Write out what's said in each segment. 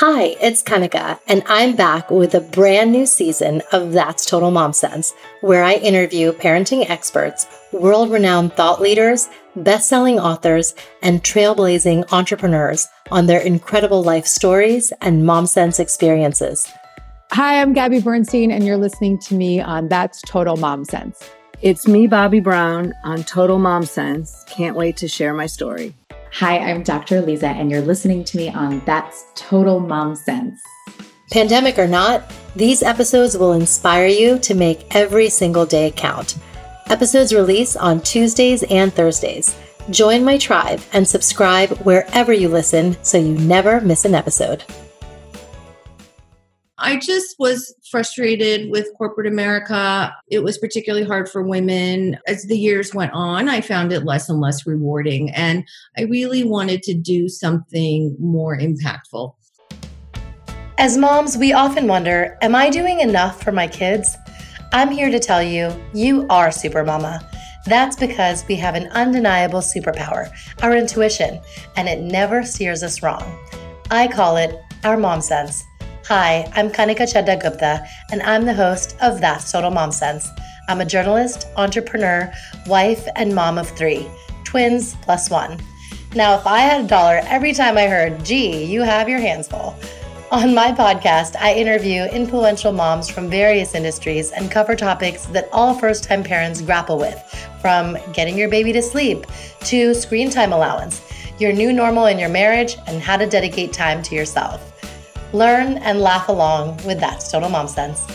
Hi, it's Kanika, and I'm back with a brand new season of That's Total Mom Sense, where I interview parenting experts, world renowned thought leaders, best selling authors, and trailblazing entrepreneurs on their incredible life stories and mom sense experiences. Hi, I'm Gabby Bernstein, and you're listening to me on That's Total Mom Sense. It's me, Bobbi Brown, on Total Mom Sense. Can't wait to share my story. Hi, I'm Dr. Aliza, and you're listening to me on That's Total Mom Sense. Pandemic or not, these episodes will inspire you to make every single day count. Episodes release on Tuesdays and Thursdays. Join my tribe and subscribe wherever you listen so you never miss an episode. I just was frustrated with corporate America. It was particularly hard for women. As the years went on, I found it less and less rewarding. And I really wanted to do something more impactful. As moms, we often wonder Am I doing enough for my kids? I'm here to tell you, you are Super Mama. That's because we have an undeniable superpower, our intuition, and it never steers us wrong. I call it our mom sense. Hi, I'm Kanika Chadda Gupta, and I'm the host of That's Total Mom Sense. I'm a journalist, entrepreneur, wife, and mom of three twins plus one. Now, if I had a dollar every time I heard, gee, you have your hands full. On my podcast, I interview influential moms from various industries and cover topics that all first time parents grapple with, from getting your baby to sleep to screen time allowance, your new normal in your marriage, and how to dedicate time to yourself. Learn and laugh along with That's Total Mom Sense.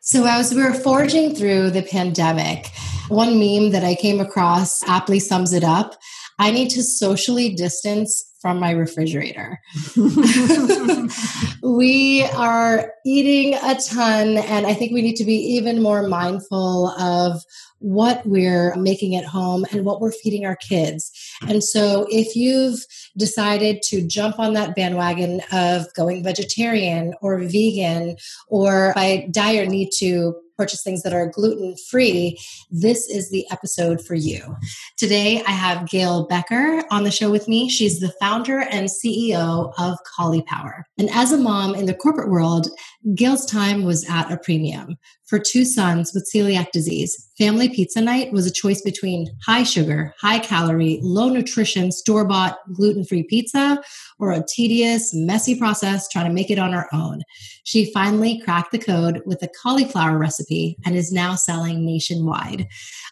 So, as we were forging through the pandemic, one meme that I came across aptly sums it up. I need to socially distance from my refrigerator. we are eating a ton, and I think we need to be even more mindful of what we're making at home and what we're feeding our kids. And so if you've decided to jump on that bandwagon of going vegetarian or vegan, or by dire need to purchase things that are gluten free, this is the episode for you. Today, I have Gail Becker on the show with me. She's the founder and CEO of Caulipower. And as a mom in the corporate world, Gail's time was at a premium. For two sons with celiac disease, family pizza night was a choice between high sugar, high calorie, low nutrition, store bought, gluten free pizza or a tedious, messy process trying to make it on her own. She finally cracked the code with a cauliflower recipe and is now selling nationwide.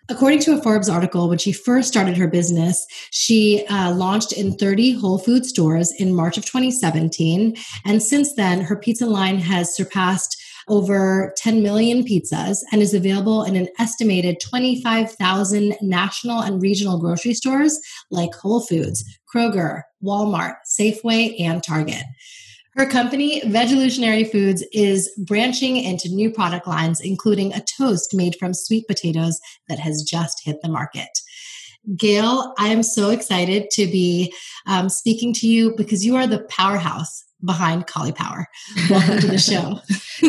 According to a Forbes article, when she first started her business, she uh, launched in 30 Whole Food stores in March of 2017. And since then, her pizza line has surpassed over 10 million pizzas and is available in an estimated 25,000 national and regional grocery stores like Whole Foods, Kroger, Walmart, Safeway, and Target. Her company, Vegolutionary Foods, is branching into new product lines, including a toast made from sweet potatoes that has just hit the market. Gail, I am so excited to be um, speaking to you because you are the powerhouse behind Caulipower. Welcome to the show.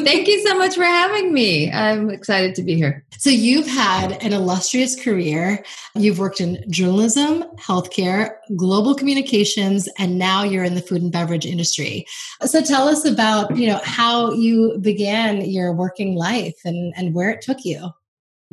Thank you so much for having me. I'm excited to be here. So, you've had an illustrious career. You've worked in journalism, healthcare, global communications, and now you're in the food and beverage industry. So, tell us about, you know, how you began your working life and, and where it took you.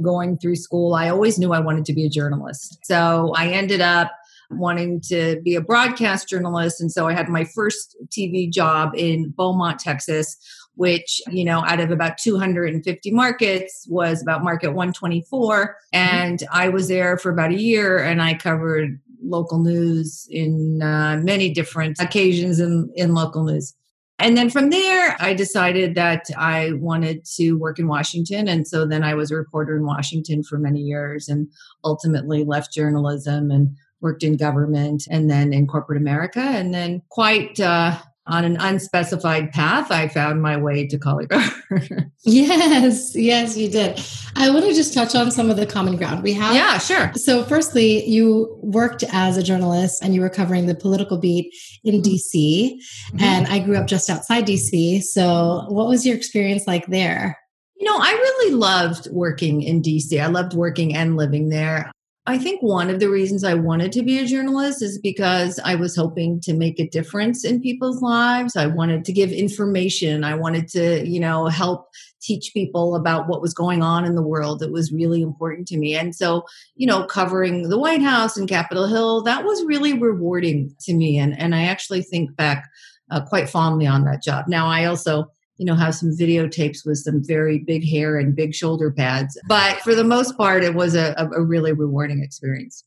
Going through school, I always knew I wanted to be a journalist. So, I ended up wanting to be a broadcast journalist. And so I had my first TV job in Beaumont, Texas, which, you know, out of about 250 markets was about market 124. Mm-hmm. And I was there for about a year and I covered local news in uh, many different occasions in, in local news. And then from there, I decided that I wanted to work in Washington. And so then I was a reporter in Washington for many years and ultimately left journalism and worked in government and then in corporate America. And then, quite uh, on an unspecified path, I found my way to Caulipower. yes, yes, you did. I want to just touch on some of the common ground we have. Yeah, sure. So, firstly, you worked as a journalist and you were covering the political beat in mm-hmm. DC. Mm-hmm. And I grew up just outside DC. So, what was your experience like there? You know, I really loved working in DC. I loved working and living there. I think one of the reasons I wanted to be a journalist is because I was hoping to make a difference in people's lives. I wanted to give information. I wanted to, you know, help teach people about what was going on in the world. It was really important to me. And so, you know, covering the White House and Capitol Hill, that was really rewarding to me. And, and I actually think back uh, quite fondly on that job. Now, I also you know, have some videotapes with some very big hair and big shoulder pads. But for the most part, it was a, a really rewarding experience.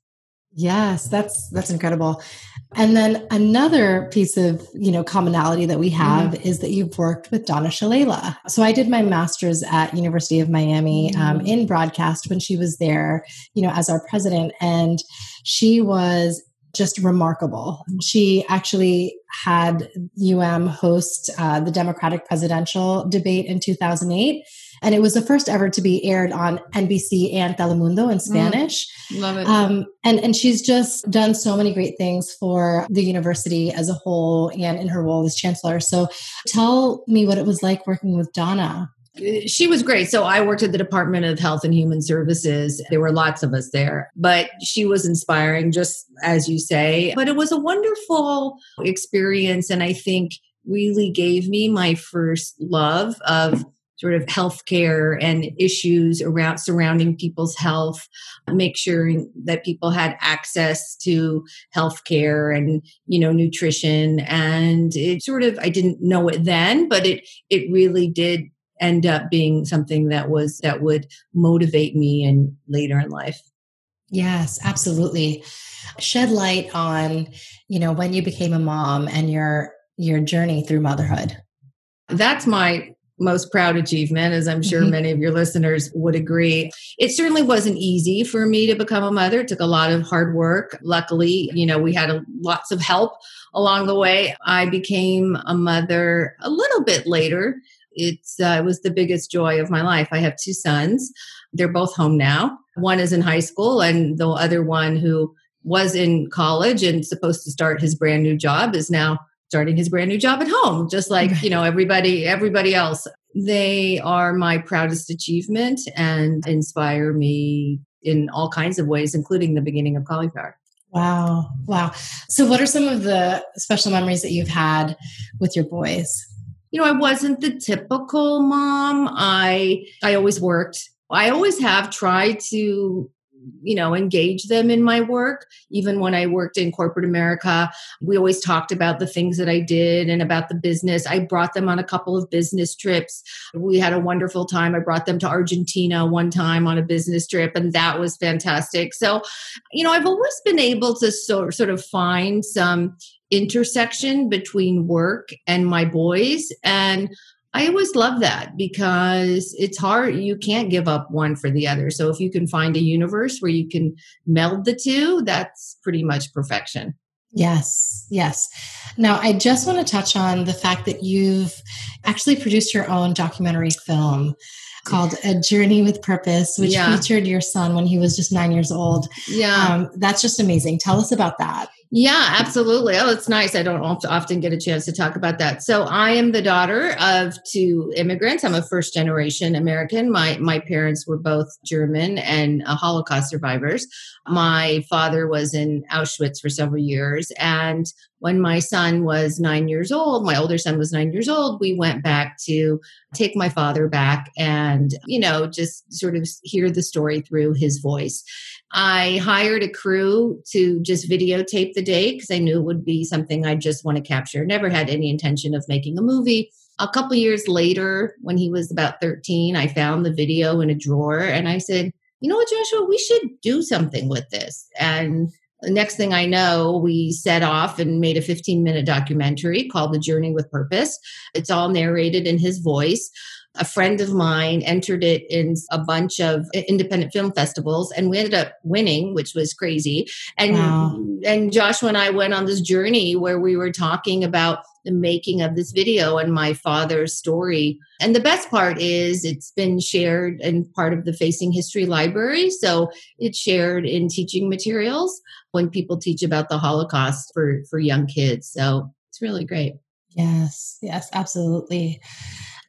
Yes, that's that's incredible. And then another piece of you know commonality that we have mm-hmm. is that you've worked with Donna Shalala. So I did my master's at University of Miami um, mm-hmm. um, in broadcast when she was there, you know, as our president, and she was just remarkable. She actually had UM host uh, the Democratic presidential debate in 2008. And it was the first ever to be aired on NBC and Telemundo in mm. Spanish. Mm, love it. Um, and, and she's just done so many great things for the university as a whole and in her role as chancellor. So tell me what it was like working with Donna she was great. So I worked at the Department of Health and Human Services. There were lots of us there, but she was inspiring, just as you say. But it was a wonderful experience. And I think really gave me my first love of sort of healthcare and issues around surrounding people's health, make sure that people had access to healthcare and you know nutrition. And it sort of I didn't know it then, but it it really did end up being something that was that would motivate me in later in life yes absolutely shed light on you know when you became a mom and your your journey through motherhood that's my most proud achievement, as I'm sure mm-hmm. many of your listeners would agree. It certainly wasn't easy for me to become a mother. It took a lot of hard work. Luckily, you know, we had a, lots of help along the way. I became a mother a little bit later it's uh, it was the biggest joy of my life. I have two sons. They're both home now. One is in high school, and the other one who was in college and supposed to start his brand new job is now starting his brand new job at home just like you know everybody everybody else they are my proudest achievement and inspire me in all kinds of ways including the beginning of Caulipower wow wow so what are some of the special memories that you've had with your boys you know, I wasn't the typical mom. I I always worked. I always have tried to you know engage them in my work. Even when i worked in corporate america we always talked about the things that i did and about the business. I brought them on a couple of business trips. We had a wonderful time. I brought them to argentina one time on a business trip and that was fantastic. So you know i've always been able to so, sort of find some intersection between work and my boys. And I always love that because it's hard. You can't give up one for the other. So if you can find a universe where you can meld the two, that's pretty much perfection. Yes, yes. Now, I just want to touch on the fact that you've actually produced your own documentary film called A Journey with Purpose, which yeah. featured your son when he was just nine years old. Yeah. Um, that's just amazing. Tell us about that. Yeah, absolutely. Oh, it's nice. I don't often get a chance to talk about that. So, I am the daughter of two immigrants. I'm a first generation American. My my parents were both German and uh, Holocaust survivors. My father was in Auschwitz for several years, and when my son was nine years old, my older son was nine years old, we went back to take my father back and, you know, just sort of hear the story through his voice. I hired a crew to just videotape the day because I knew it would be something I just want to capture. Never had any intention of making a movie. A couple years later, when he was about 13, I found the video in a drawer and I said, you know what, Joshua, we should do something with this. And the next thing I know, we set off and made a 15 minute documentary called The Journey with Purpose. It's all narrated in his voice a friend of mine entered it in a bunch of independent film festivals and we ended up winning which was crazy. And wow. and joshua and i went on this journey where we were talking about the making of this video and my father's story. And the best part is it's been shared in part of the facing history library so it's shared in teaching materials when people teach about the holocaust for for young kids. So it's really great. Yes yes absolutely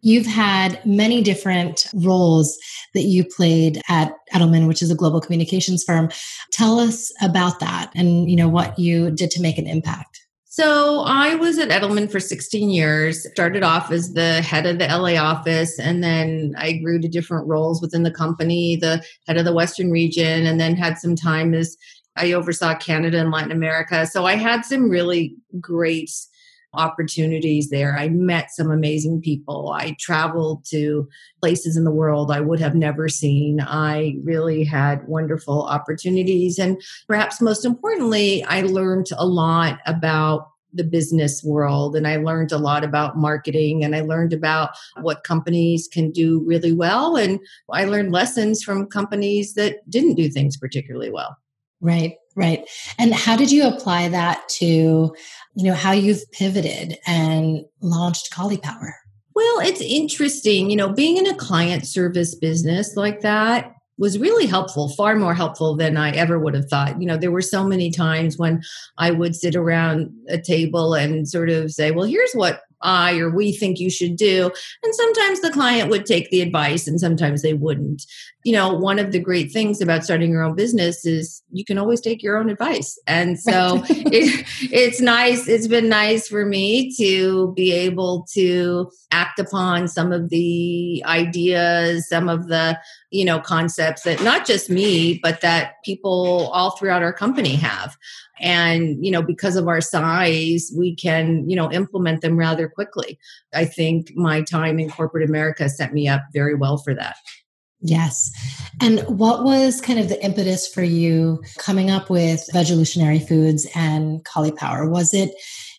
You've had many different roles that you played at Edelman, which is a global communications firm. Tell us about that and, you know, what you did to make an impact. So I was at Edelman for 16 years, started off as the head of the LA office, and then I grew to different roles within the company, the head of the Western region, and then had some time as I oversaw Canada and Latin America. So I had some really great opportunities there. I met some amazing people. I traveled to places in the world I would have never seen. I really had wonderful opportunities. And perhaps most importantly, I learned a lot about the business world and I learned a lot about marketing and I learned about what companies can do really well. And I learned lessons from companies that didn't do things particularly well. Right, right. And how did you apply that to, you know, how you've pivoted and launched Power? Well, it's interesting, you know, being in a client service business like that was really helpful, far more helpful than I ever would have thought. You know, there were so many times when I would sit around a table and sort of say, well, here's what I or we think you should do. And sometimes the client would take the advice and sometimes they wouldn't. You know, one of the great things about starting your own business is you can always take your own advice. And so it, it's nice, it's been nice for me to be able to act upon some of the ideas, some of the, you know, concepts that not just me, but that people all throughout our company have and you know because of our size we can you know implement them rather quickly i think my time in corporate america set me up very well for that Yes. And what was kind of the impetus for you coming up with Vegolutionary Foods and Power? Was it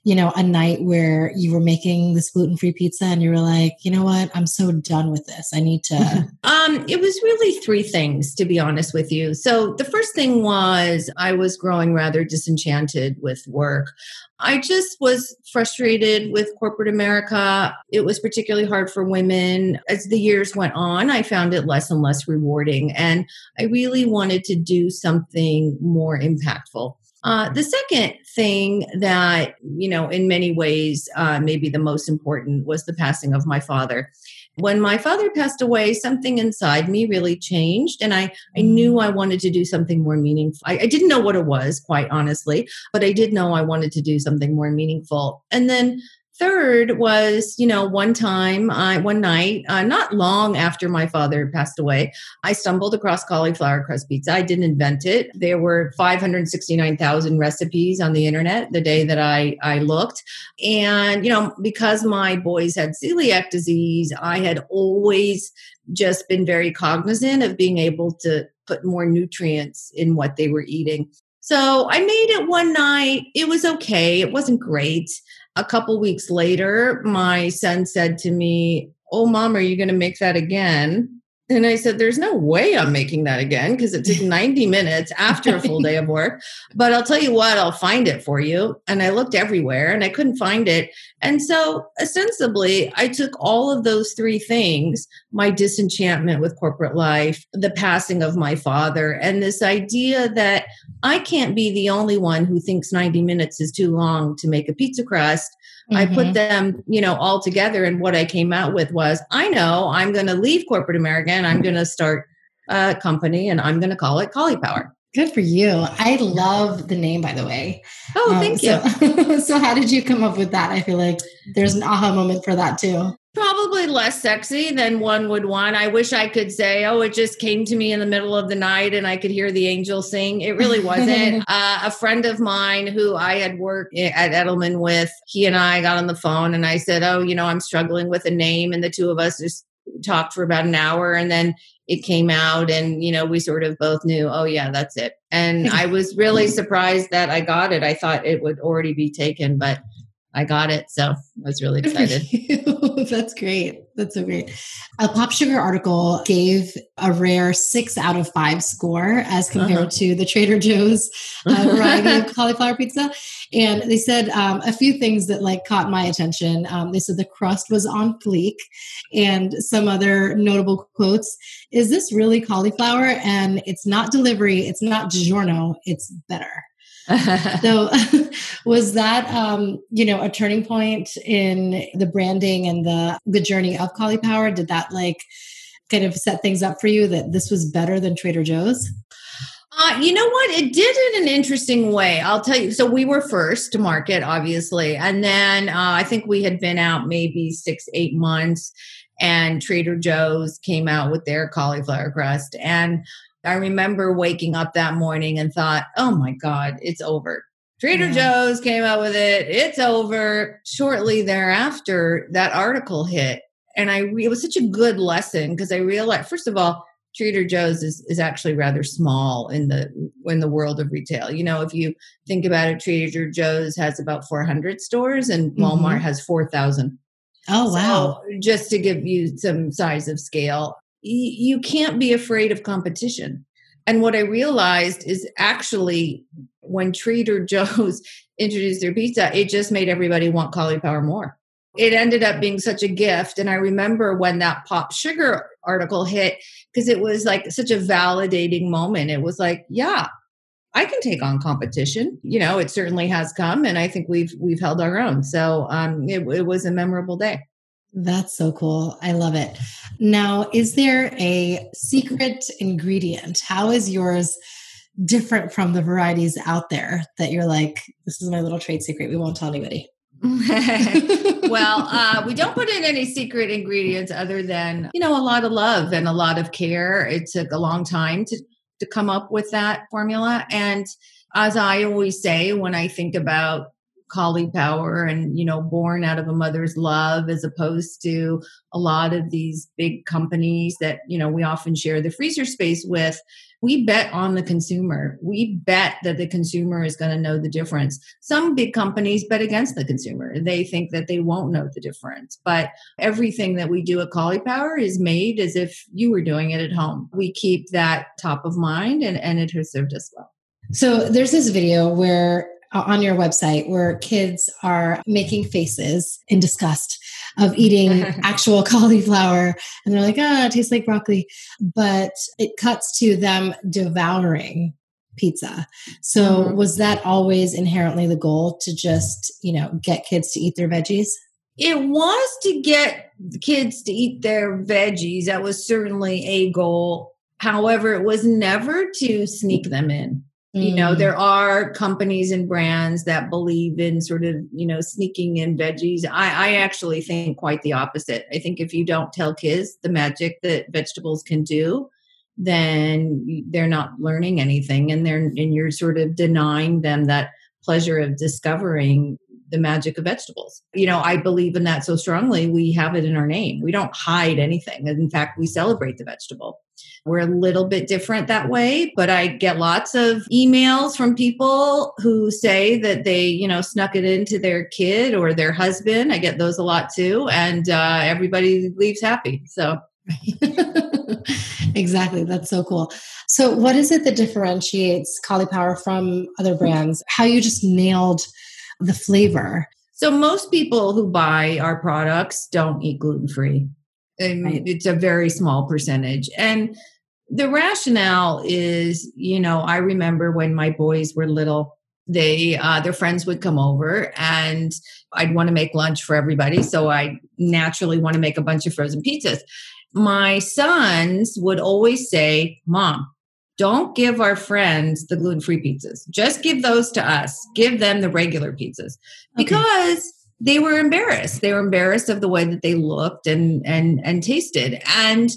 you know, a night where you were making this gluten free pizza and you were like, you know what, I'm so done with this. I need to. um, it was really three things, to be honest with you. So the first thing was I was growing rather disenchanted with work. I just was frustrated with corporate America. It was particularly hard for women. As the years went on, I found it less and less rewarding. And I really wanted to do something more impactful. Uh, the second thing that, you know, in many ways, uh, maybe the most important was the passing of my father. When my father passed away, something inside me really changed, and I, I knew I wanted to do something more meaningful. I, I didn't know what it was, quite honestly, but I did know I wanted to do something more meaningful. And then third was, you know, one time, I one night, uh, not long after my father passed away, I stumbled across cauliflower crust pizza. I didn't invent it. There were 569,000 recipes on the internet the day that I I looked, and you know, because my boys had celiac disease, I had always just been very cognizant of being able to put more nutrients in what they were eating. So I made it one night. It was okay. It wasn't great. A couple weeks later, my son said to me, Oh, mom, are you going to make that again? And I said, There's no way I'm making that again because it took 90 minutes after a full day of work. But I'll tell you what, I'll find it for you. And I looked everywhere and I couldn't find it. And so, ostensibly, I took all of those three things my disenchantment with corporate life, the passing of my father, and this idea that I can't be the only one who thinks 90 minutes is too long to make a pizza crust. Mm-hmm. I put mm-hmm. them, you know, all together. And what I came out with was I know I'm going to leave corporate America and I'm going to start a company and I'm going to call it Power. Good for you. I love the name, by the way. Oh, um, thank you. So, so, how did you come up with that? I feel like there's an aha moment for that too. Probably less sexy than one would want. I wish I could say, oh, it just came to me in the middle of the night and I could hear the angel sing. It really wasn't. uh, a friend of mine who I had worked at Edelman with, he and I got on the phone and I said, oh, you know, I'm struggling with a name. And the two of us just talked for about an hour and then it came out and you know we sort of both knew oh yeah that's it and i was really surprised that i got it i thought it would already be taken but I got it. So I was really excited. That's great. That's so great. A Pop Sugar article gave a rare six out of five score as compared uh-huh. to the Trader Joe's uh, variety of cauliflower pizza. And they said um, a few things that like caught my attention. Um, they said the crust was on fleek and some other notable quotes. Is this really cauliflower? And it's not delivery. It's not DiGiorno. It's better. so was that um, you know a turning point in the branding and the the journey of Caulipower? Did that like kind of set things up for you that this was better than Trader Joe's? Uh, you know what? It did in an interesting way. I'll tell you. So we were first to market, obviously, and then uh, I think we had been out maybe six, eight months, and Trader Joe's came out with their cauliflower crust, and I remember waking up that morning and thought, "Oh my God, it's over." Trader yeah. Joe's came out with it. It's over. Shortly thereafter, that article hit, and I it was such a good lesson because I realized, first of all, Trader Joe's is, is actually rather small in the in the world of retail. You know, if you think about it, Trader Joe's has about 400 stores and Walmart mm-hmm. has 4,000. Oh wow! So just to give you some size of scale, you can't be afraid of competition. And what I realized is actually when Trader Joe's introduced their pizza, it just made everybody want cauliflower more it ended up being such a gift. And I remember when that pop sugar article hit, because it was like such a validating moment. It was like, yeah, I can take on competition. You know, it certainly has come, and I think we've we've held our own. So um, it, it was a memorable day. That's so cool. I love it. Now, is there a secret ingredient? How is yours different from the varieties out there that you're like, this is my little trade secret. We won't tell anybody? well, uh, we don't put in any secret ingredients other than, you know, a lot of love and a lot of care. It took a long time to, to come up with that formula. And as I always say, when I think about Caulipower and you know born out of a mother's love as opposed to a lot of these big companies that you know we often share the freezer space with. We bet on the consumer. We bet that the consumer is going to know the difference. Some big companies bet against the consumer. They think that they won't know the difference. But everything that we do at Caulipower is made as if you were doing it at home. We keep that top of mind and, and it has served us well. So there's this video where on your website where kids are making faces in disgust of eating actual cauliflower. And they're like ah it tastes like broccoli. But it cuts to them devouring pizza. So mm-hmm. was that always inherently the goal to just you know get kids to eat their veggies? It was to get kids to eat their veggies. That was certainly a goal. However it was never to sneak them in. You know, mm. there are companies and brands that believe in sort of, you know, sneaking in veggies. I, I actually think quite the opposite. I think if you don't tell kids the magic that vegetables can do, then they're not learning anything and they're and you're sort of denying them that pleasure of discovering the magic of vegetables. You know, I believe in that so strongly. We have it in our name. We don't hide anything. In fact, we celebrate the vegetable. We're a little bit different that way, but I get lots of emails from people who say that they, you know, snuck it into their kid or their husband. I get those a lot too. And uh, everybody leaves happy. So. exactly. That's so cool. So, what is it that differentiates Caulipower from other brands? How you just nailed the flavor. So most people who buy our products don't eat gluten free. Right. It's a very small percentage. And the rationale is, you know, I remember when my boys were little, they uh, their friends would come over and I'd want to make lunch for everybody. So I naturally want to make a bunch of frozen pizzas. My sons would always say, Mom, don't give our friends the gluten free pizzas. Just give those to us. Give them the regular pizzas because okay. they were embarrassed. They were embarrassed of the way that they looked and and and tasted. And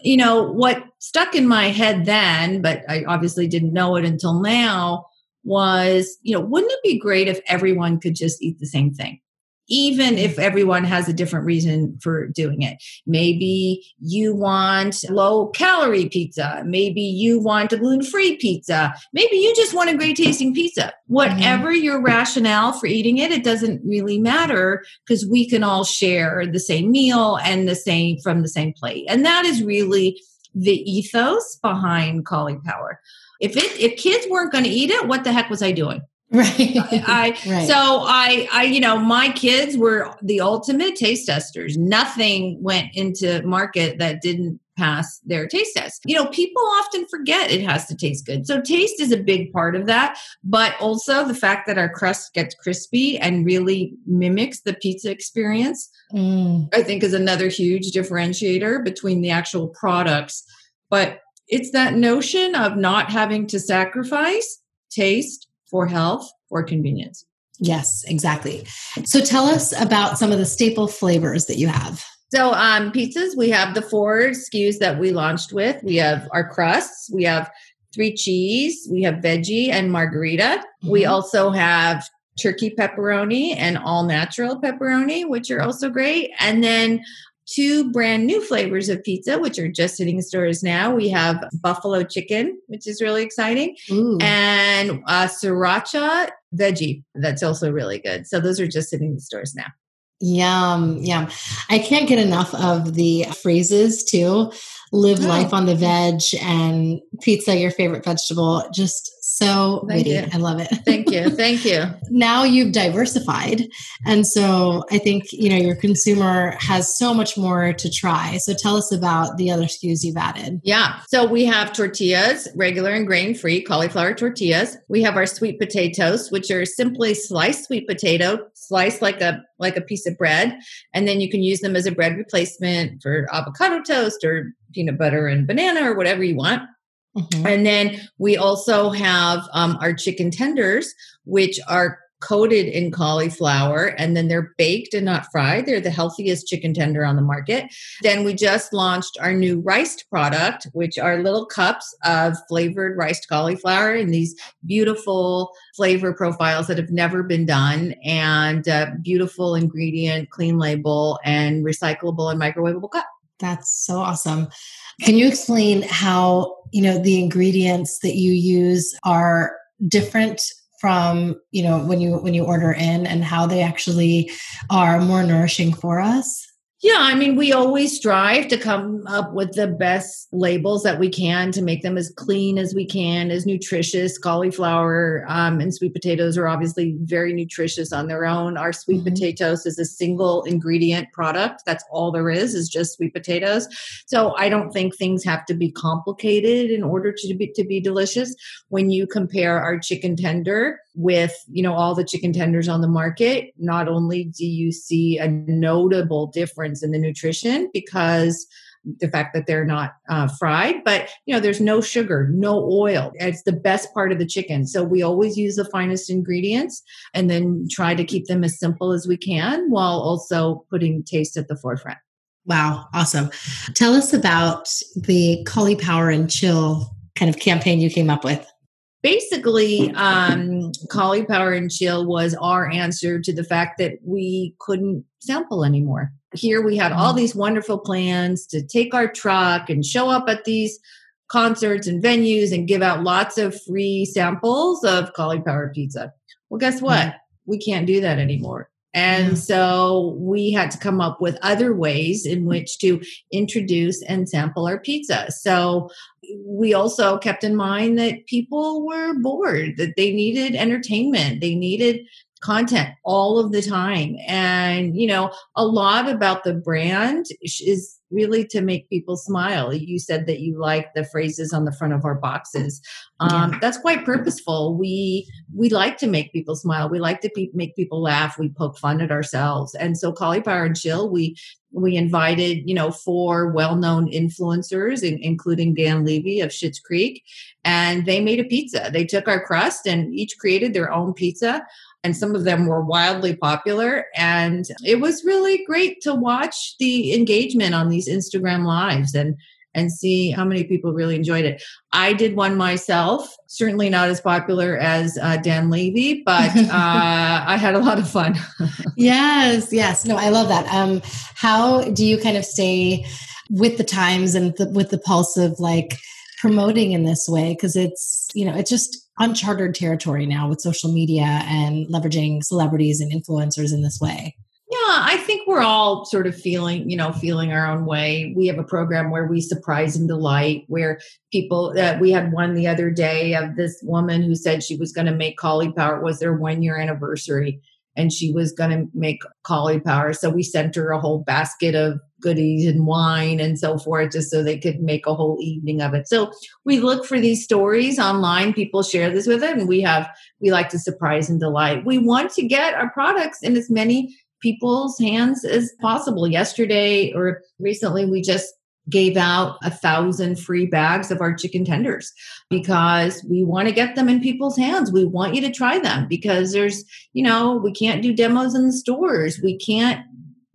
you know what stuck in my head then, but I obviously didn't know it until now was, you know, wouldn't it be great if everyone could just eat the same thing? Even if everyone has a different reason for doing it. Maybe you want low calorie pizza. Maybe you want a gluten free pizza. Maybe you just want a great tasting pizza. Whatever mm-hmm. your rationale for eating it, it doesn't really matter because we can all share the same meal and the same from the same plate. And that is really the ethos behind Caulipower. If it if kids weren't going to eat it, what the heck was I doing? Right. I Right. so I I you know my kids were the ultimate taste testers. Nothing went into market that didn't pass their taste test. You know, people often forget it has to taste good. So taste is a big part of that, but also the fact that our crust gets crispy and really mimics the pizza experience, Mm. I think is another huge differentiator between the actual products. But it's that notion of not having to sacrifice taste for health or convenience. Yes, exactly. So tell us about some of the staple flavors that you have. So, um, pizzas, we have the four SKUs that we launched with. We have our crusts, we have three cheese, we have veggie and margherita. We Mhm. also have turkey pepperoni and all natural pepperoni, which are also great. And then two brand new flavors of pizza, which are just hitting stores now. We have buffalo chicken, which is really exciting, Ooh. and uh, sriracha veggie. That's also really good. So those are just hitting the stores now. Yum, yum. I can't get enough of the phrases too. Live Oh. life on the veg and pizza, your favorite vegetable. Just so Thank witty. you. I love it. Thank you. Thank you. now you've diversified. And so I think, you know, your consumer has so much more to try. So tell us about the other SKUs you've added. Yeah. So we have tortillas, regular and grain free cauliflower tortillas. We have our sweet potatoes, which are simply sliced sweet potato, sliced like a like a piece of bread, and then you can use them as a bread replacement for avocado toast or peanut butter and banana or whatever you want. Mhm. And then we also have um, our chicken tenders, which are coated in cauliflower and then they're baked and not fried. They're the healthiest chicken tender on the market. Then we just launched our new riced product, which are little cups of flavored riced cauliflower in these beautiful flavor profiles that have never been done and uh, beautiful ingredient, clean label, and recyclable and microwavable cup. That's so awesome. Can you explain how, you know, the ingredients that you use are different from, you know, when you when you order in and how they actually are more nourishing for us? Yeah, I mean, we always strive to come up with the best labels that we can to make them as clean as we can, as nutritious. Cauliflower um, and sweet potatoes are obviously very nutritious on their own. Our sweet Mhm. potatoes is a single ingredient product. That's all there is, is just sweet potatoes. So I don't think things have to be complicated in order to be to be delicious. When you compare our chicken tender with you know all the chicken tenders on the market, not only do you see a notable difference in the nutrition because the fact that they're not uh, fried but you know there's no sugar no oil it's the best part of the chicken so we always use the finest ingredients and then try to keep them as simple as we can while also putting taste at the forefront Wow, awesome. Tell us about the cauliflower and chill kind of campaign you came up with. basically um Power and chill was our answer to the fact that we couldn't sample anymore here we had all mm-hmm. these wonderful plans to take our truck and show up at these concerts and venues and give out lots of free samples of cauliflower pizza. Well guess what? Mm-hmm. We can't do that anymore. And Yeah. so we had to come up with other ways in which to introduce and sample our pizza. So we also kept in mind that people were bored, that they needed entertainment, they needed content all of the time. And, you know, a lot about the brand is really to make people smile. You said that you like the phrases on the front of our boxes. Um, That's quite purposeful. We we like to make people smile. We like to pe- make people laugh. We poke fun at ourselves. And so cauliflower and chill, we we invited you know four well-known influencers in, including dan levy of Schitt's creek and they made a pizza they took our crust and each created their own pizza and some of them were wildly popular and it was really great to watch the engagement on these instagram lives and and see how many people really enjoyed it i did one myself certainly not as popular as uh, dan levy but uh, i had a lot of fun yes, yes. No, I love that. Um, how do you kind of stay with the times and the, with the pulse of like promoting in this way? Because it's you know it's just uncharted territory now with social media and leveraging celebrities and influencers in this way. Yeah, I think we're all sort of feeling, you know, feeling our own way. We have a program where we surprise and delight, where people that uh, we had one the other day of this woman who said she was going to make Caulipower. It was their one year anniversary, and she was going to make Caulipower. So we sent her a whole basket of goodies and wine and so forth, just so they could make a whole evening of it. So we look for these stories online. People share this with it, and we have we like to surprise and delight. We want to get our products in as many people's hands as possible. Yesterday or recently, we just gave out a thousand free bags of our chicken tenders because we want to get them in people's hands. We want you to try them because there's, you know, we can't do demos in the stores. We can't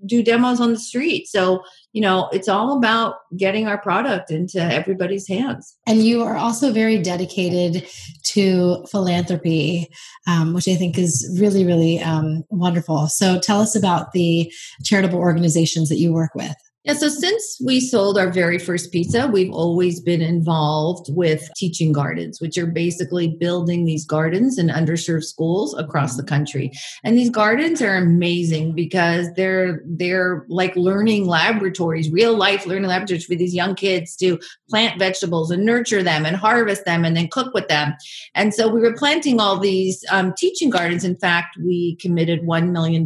do demos on the street. So, you know, it's all about getting our product into everybody's hands. And you are also very dedicated to philanthropy, um, which I think is really, really um, wonderful. So, tell us about the charitable organizations that you work with. Yeah, so since we sold our very first pizza, we've always been involved with teaching gardens, which are basically building these gardens in underserved schools across the country. And these gardens are amazing because they're they're like learning laboratories, real life learning laboratories for these young kids to plant vegetables and nurture them and harvest them and then cook with them. And so we were planting all these um, teaching gardens. In fact, we committed $1 million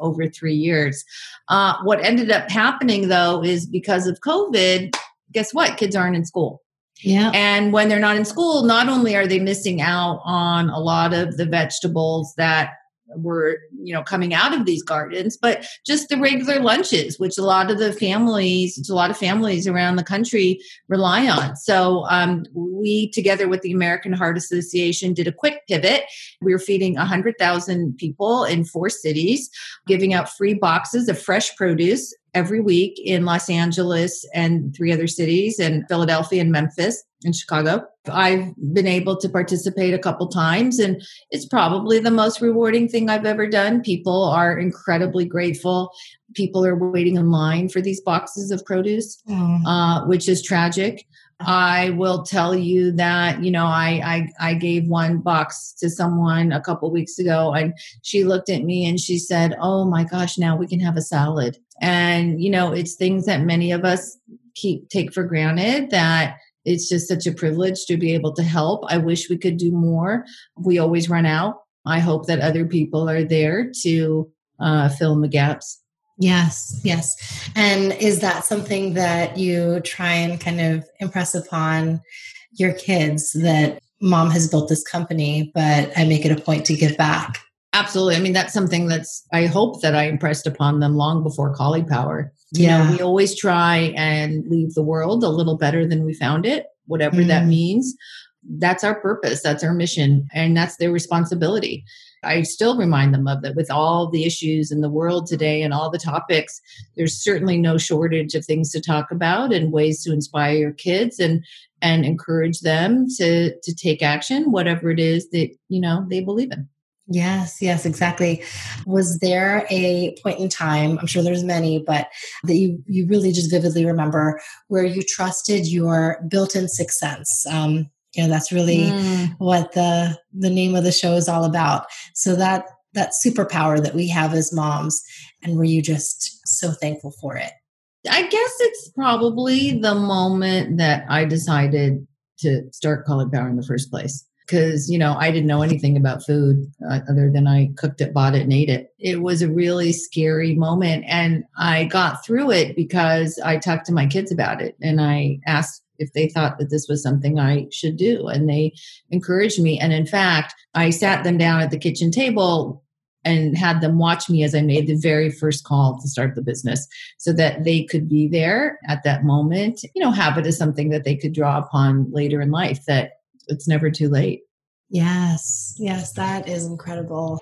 over three years. Uh, what ended up happening though is because of COVID, guess what? Kids aren't in school. Yeah. And when they're not in school, not only are they missing out on a lot of the vegetables that were you know coming out of these gardens but just the regular lunches which a lot of the families a lot of families around the country rely on so um, we together with the american heart association did a quick pivot we were feeding 100000 people in four cities giving out free boxes of fresh produce every week in Los Angeles and three other cities and Philadelphia and Memphis and Chicago. I've been able to participate a couple times and it's probably the most rewarding thing I've ever done. People are incredibly grateful. People are waiting in line for these boxes of produce, mm. uh, which is tragic. I will tell you that you know I, I I gave one box to someone a couple weeks ago, and she looked at me and she said, "Oh my gosh, now we can have a salad." And you know, it's things that many of us keep take for granted that it's just such a privilege to be able to help. I wish we could do more. We always run out. I hope that other people are there to uh, fill in the gaps. Yes, yes. And is that something that you try and kind of impress upon your kids that mom has built this company, but I make it a point to give back? Absolutely. I mean, that's something that's, I hope that I impressed upon them long before Caulipower. You yeah. know, we always try and leave the world a little better than we found it, whatever mm. that means. That's our purpose. That's our mission. And that's their responsibility. I still remind them of that with all the issues in the world today and all the topics. There's certainly no shortage of things to talk about and ways to inspire your kids and and encourage them to to take action, whatever it is that you know they believe in. Yes, yes, exactly. Was there a point in time, I'm sure there's many, but that you, you really just vividly remember where you trusted your built-in sixth sense? Um, you know that's really mm. what the the name of the show is all about. So that that superpower that we have as moms and were you just so thankful for it? I guess it's probably the moment that i decided to start Caulipower in the first place. Because you know i didn't know anything about food uh, other than i cooked it bought it and ate it. It was a really scary moment and i got through it because i talked to my kids about it and i asked if they thought that this was something I should do. And they encouraged me. And in fact, I sat them down at the kitchen table and had them watch me as I made the very first call to start the business so that they could be there at that moment. You know, habit is something that they could draw upon later in life, that it's never too late. Yes, yes, that is incredible.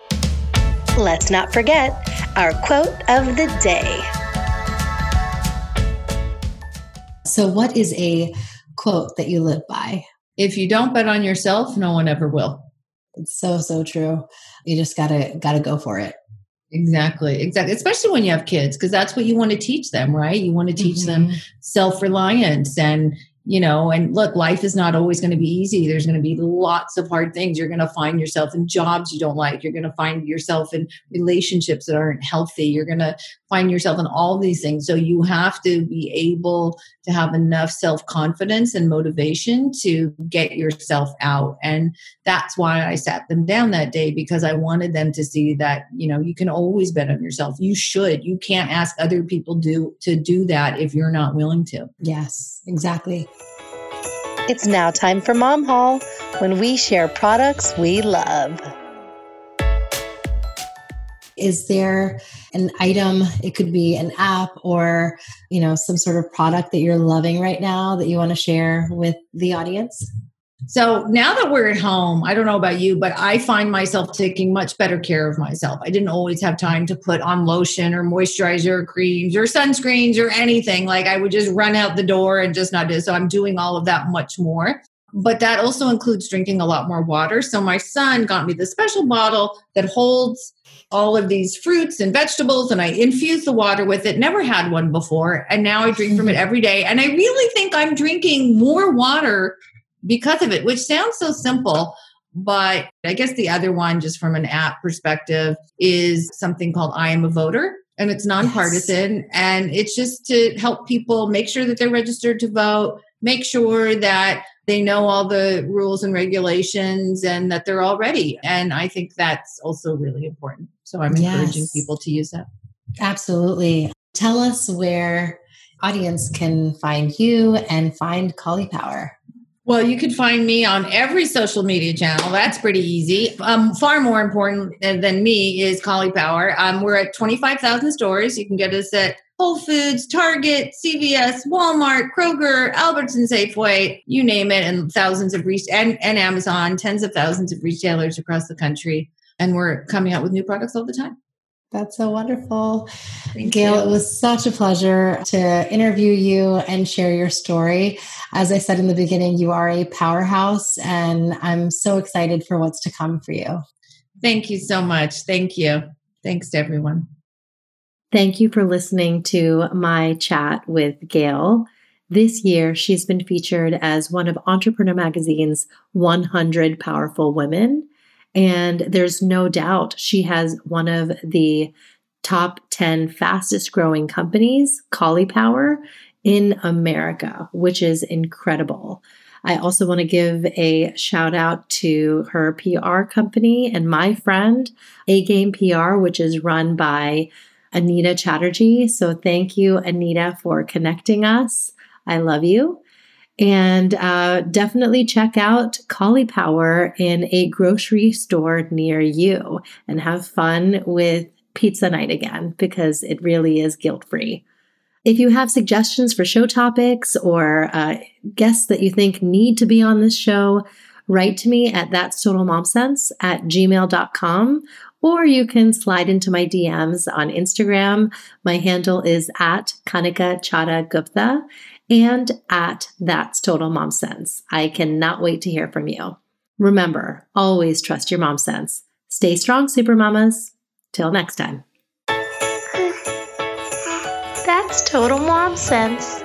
Let's not forget our quote of the day. So, what is a quote that you live by? If you don't bet on yourself, no one ever will. It's so so true. You just gotta gotta go for it. Exactly, exactly. Especially when you have kids, because that's what you want to teach them, right? You want to teach mm-hmm. them self reliance and you know and look life is not always going to be easy there's going to be lots of hard things you're going to find yourself in jobs you don't like you're going to find yourself in relationships that aren't healthy you're going to find yourself in all these things. So you have to be able to have enough self-confidence and motivation to get yourself out. And that's why i sat them down that day because i wanted them to see that you know you can always bet on yourself. You should. You can't ask other people do to do that if you're not willing to. Yes exactly. It's now time for Mom Haul when we share products we love. Is there an item, it could be an app or, you know, some sort of product that you're loving right now that you want to share with the audience? So now that we're at home, I don't know about you, but I find myself taking much better care of myself. I didn't always have time to put on lotion or moisturizer or creams or sunscreens or anything. Like I would just run out the door and just not do. So I'm doing all of that much more. But that also includes drinking a lot more water. So my son got me the special bottle that holds all of these fruits and vegetables and I infuse the water with it. Never had one before. And now I drink from it mm-hmm. every day. And I really think I'm drinking more water because of it, which sounds so simple. But I guess the other one, just from an app perspective, is something called I Am a Voter. And it's nonpartisan. Yes. And it's just to help people make sure that they're registered to vote, make sure that they know all the rules and regulations and that they're all ready. And I think that's also really important. So I'm encouraging people to use that. Absolutely. Tell us where audience can find you and find Caulipower. Well, you can find me on every social media channel. That's pretty easy. Um, far more important than me is Caulipower. Um, we're at 25,000 stores. You can get us at Whole Foods, Target, CVS, Walmart, Kroger, Albertson Safeway, you name it, and thousands of re- and, and Amazon, tens of thousands of retailers across the country. And we're coming out with new products all the time. That's so wonderful. Thank Gail, you. it was such a pleasure to interview you and share your story. As I said in the beginning, you are a powerhouse, and I'm so excited for what's to come for you. Thank you so much. Thank you. Thanks to everyone. Thank you for listening to my chat with Gail. This year, she's been featured as one of Entrepreneur Magazine's 100 Powerful Women. And there's no doubt she has one of the top 10 fastest growing companies, Caulipower, in America, which is incredible. I also want to give a shout out to her PR company and my friend, A Game PR, which is run by Anita Chatterjee. So thank you, Anita, for connecting us. I love you. And uh, definitely check out Caulipower in a grocery store near you and have fun with pizza night again because it really is guilt free. If you have suggestions for show topics or uh, guests that you think need to be on this show, write to me at that's total mom at gmail.com or you can slide into my DMs on Instagram. My handle is at Kanika Chadda Gupta and at That's Total Mom Sense. I cannot wait to hear from you. Remember, always trust your mom sense. Stay strong, super mamas. Till next time. That's Total Mom Sense.